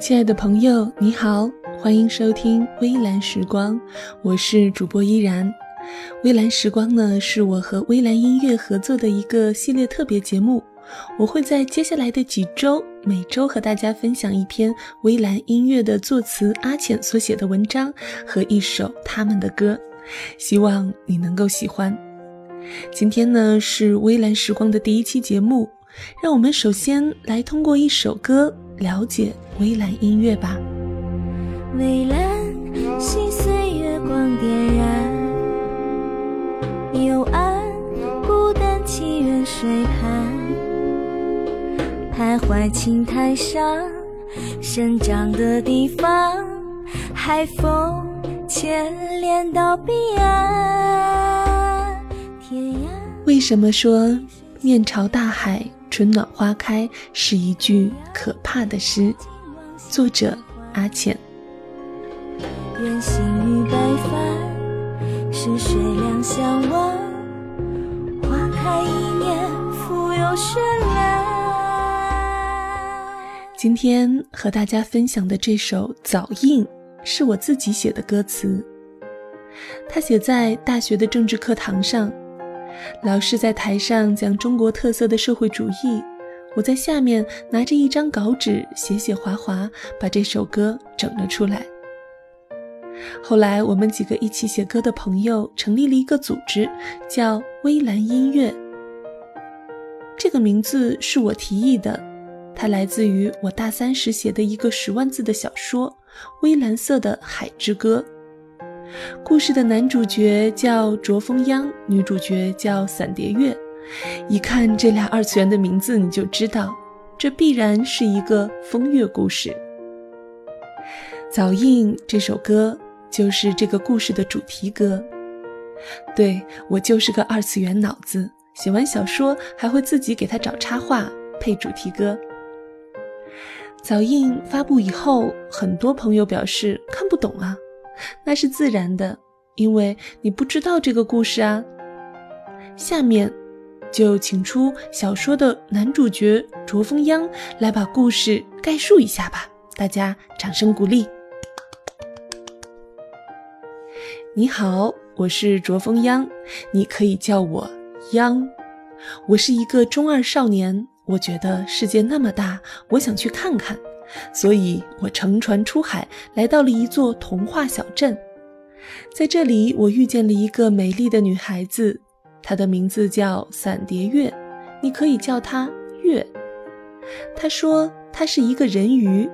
亲爱的朋友，你好，欢迎收听微蓝时光，我是主播依然。微蓝时光呢，是我和微蓝音乐合作的一个系列特别节目，我会在接下来的几周，每周和大家分享一篇微蓝音乐的作词阿浅所写的文章和一首他们的歌，希望你能够喜欢。今天呢，是微蓝时光的第一期节目，让我们首先来通过一首歌。了解微蓝音乐吧。微蓝，心碎月光点燃，幽暗孤单祈愿水畔，徘徊青苔上生长的地方，海风牵连到彼岸。天涯。为什么说面朝大海？春暖花开是一句可怕的诗，作者阿浅。愿心与白帆，是水两相望，花开一年复有绚烂。今天和大家分享的这首《早印》是我自己写的歌词，他写在大学的政治课堂上。老师在台上讲中国特色的社会主义，我在下面拿着一张稿纸写写划划，把这首歌整了出来。后来我们几个一起写歌的朋友成立了一个组织，叫微蓝音乐。这个名字是我提议的，它来自于我大三时写的一个十万字的小说《微蓝色的海之歌》。故事的男主角叫卓风央，女主角叫伞蝶月。一看这俩二次元的名字，你就知道，这必然是一个风月故事。早印这首歌就是这个故事的主题歌。对我就是个二次元脑子，写完小说还会自己给他找插画配主题歌。早印发布以后，很多朋友表示看不懂啊。那是自然的，因为你不知道这个故事啊。下面，就请出小说的男主角卓风央来把故事概述一下吧。大家掌声鼓励。你好，我是卓风央，你可以叫我央。我是一个中二少年，我觉得世界那么大，我想去看看。所以我乘船出海，来到了一座童话小镇。在这里，我遇见了一个美丽的女孩子，她的名字叫伞蝶月，你可以叫她月。她说她是一个人鱼，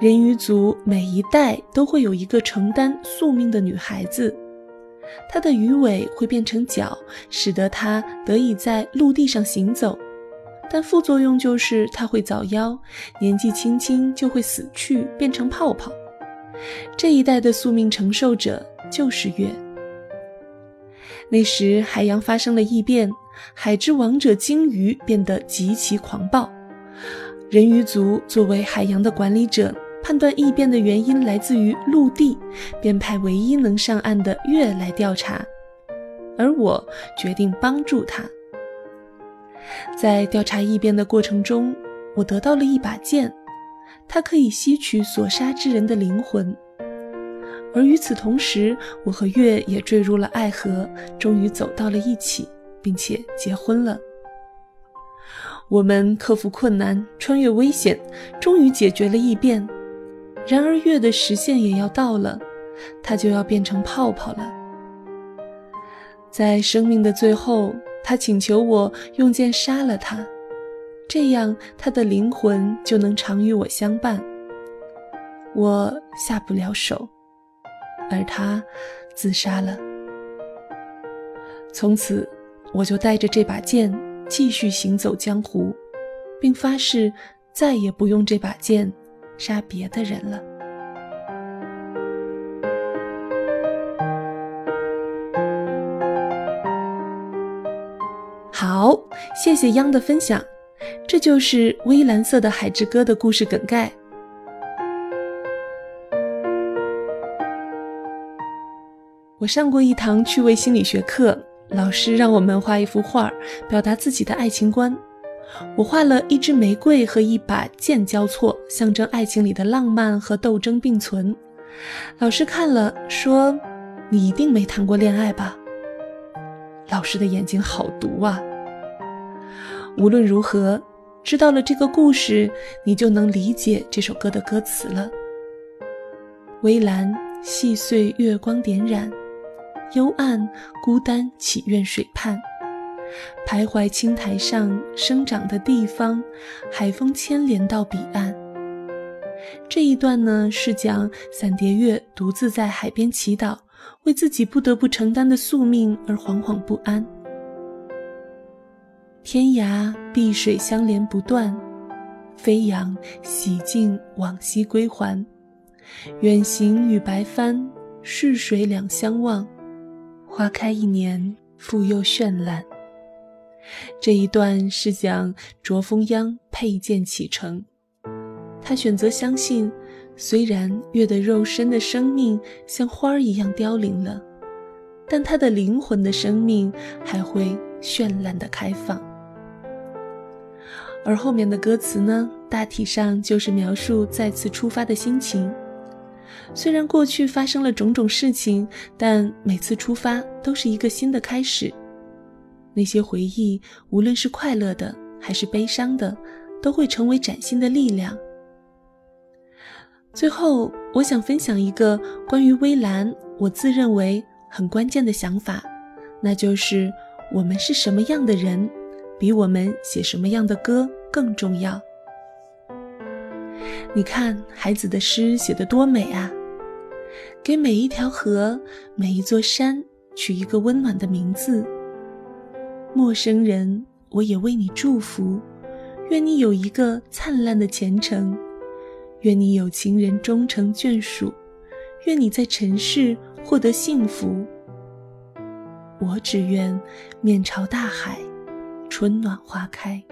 人鱼族每一代都会有一个承担宿命的女孩子，她的鱼尾会变成脚，使得她得以在陆地上行走。但副作用就是她会早夭，年纪轻轻就会死去，变成泡泡。这一代的宿命承受者就是月。那时海洋发生了异变，海之王者鲸鱼变得极其狂暴。人鱼族作为海洋的管理者，判断异变的原因来自于陆地，便派唯一能上岸的月来调查，而我决定帮助他。在调查异变的过程中，我得到了一把剑，它可以吸取所杀之人的灵魂。而与此同时，我和月也坠入了爱河，终于走到了一起，并且结婚了。我们克服困难，穿越危险，终于解决了异变。然而，月的时限也要到了，它就要变成泡泡了。在生命的最后。他请求我用剑杀了他，这样他的灵魂就能常与我相伴。我下不了手，而他自杀了。从此，我就带着这把剑继续行走江湖，并发誓再也不用这把剑杀别的人了。好，谢谢央的分享，这就是《微蓝色的海之歌》的故事梗概。我上过一堂趣味心理学课，老师让我们画一幅画，表达自己的爱情观。我画了一支玫瑰和一把剑交错，象征爱情里的浪漫和斗争并存。老师看了说：“你一定没谈过恋爱吧？”老师的眼睛好毒啊！无论如何，知道了这个故事，你就能理解这首歌的歌词了。微蓝细碎，月光点染，幽暗孤单，祈愿水畔。徘徊青苔上生长的地方，海风牵连到彼岸。这一段呢，是讲伞蝶月独自在海边祈祷，为自己不得不承担的宿命而惶惶不安。天涯碧水相连不断，飞扬洗净往昔归还。远行与白帆，逝水两相望。花开一年，复又绚烂。这一段是讲卓风央佩剑启程，他选择相信，虽然月的肉身的生命像花儿一样凋零了，但他的灵魂的生命还会绚烂的开放。而后面的歌词呢，大体上就是描述再次出发的心情。虽然过去发生了种种事情，但每次出发都是一个新的开始。那些回忆，无论是快乐的还是悲伤的，都会成为崭新的力量。最后，我想分享一个关于微澜，我自认为很关键的想法，那就是我们是什么样的人，比我们写什么样的歌更重要。你看，孩子的诗写得多美啊！给每一条河、每一座山取一个温暖的名字。陌生人，我也为你祝福，愿你有一个灿烂的前程，愿你有情人终成眷属，愿你在尘世获得幸福。我只愿面朝大海，春暖花开。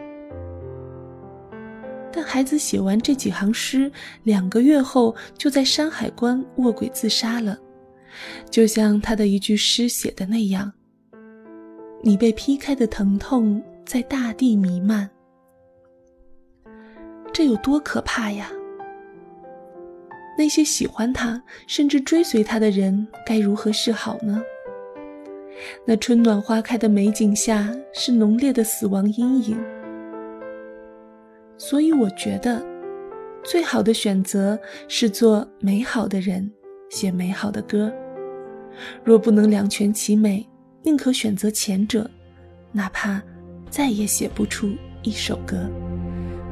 但孩子写完这几行诗，两个月后就在山海关卧轨自杀了，就像他的一句诗写的那样。你被劈开的疼痛在大地弥漫，这有多可怕呀？那些喜欢他甚至追随他的人该如何是好呢？那春暖花开的美景下是浓烈的死亡阴影，所以我觉得最好的选择是做美好的人，写美好的歌。若不能两全其美。宁可选择前者，哪怕再也写不出一首歌。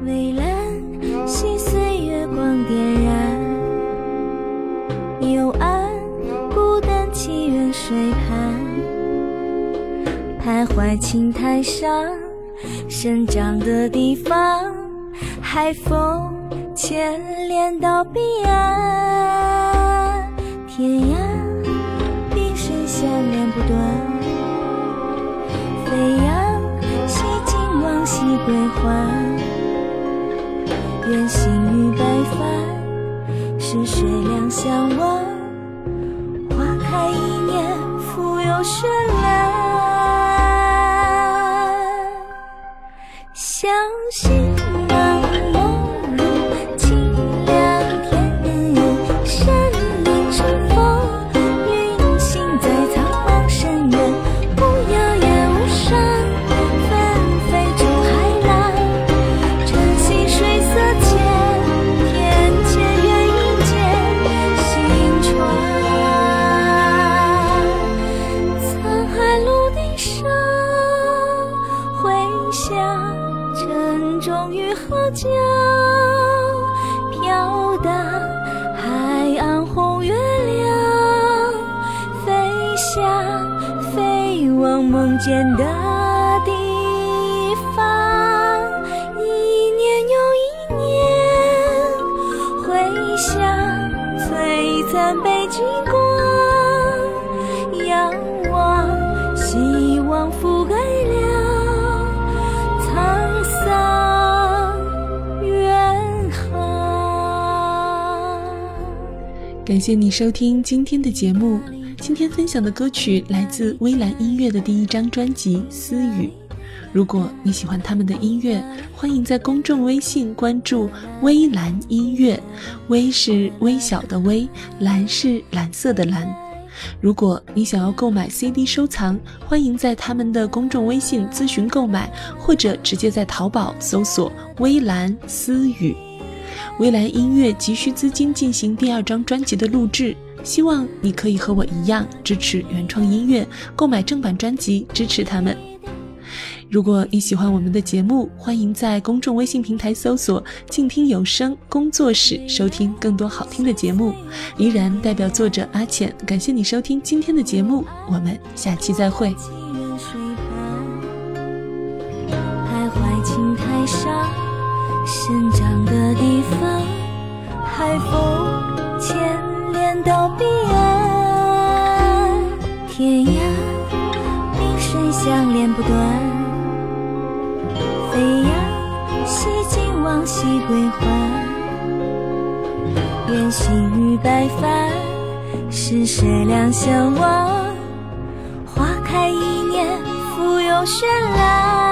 蔚蓝细碎，月光点燃，幽暗孤单，祈愿水畔，徘徊青苔上生长的地方，海风牵连到彼岸，天涯碧水相连不断。飞扬，洗尽往昔归还。愿心与白帆，逝水两相望。花开一年，复又绚烂。梦见的感谢你收听今天的节目。今天分享的歌曲来自微蓝音乐的第一张专辑《私语》。如果你喜欢他们的音乐，欢迎在公众微信关注“微蓝音乐”，微是微小的微，蓝是蓝色的蓝。如果你想要购买 CD 收藏，欢迎在他们的公众微信咨询购买，或者直接在淘宝搜索“微蓝私语”。微蓝音乐急需资金进行第二张专辑的录制，希望你可以和我一样支持原创音乐，购买正版专辑支持他们。如果你喜欢我们的节目，欢迎在公众微信平台搜索“静听有声工作室”，收听更多好听的节目。依然代表作者阿浅，感谢你收听今天的节目，我们下期再会。方，海风牵连到彼岸，天涯碧水相连不断。飞扬，洗尽往昔归还。愿心与白帆，是谁两相望？花开一年，复又绚烂。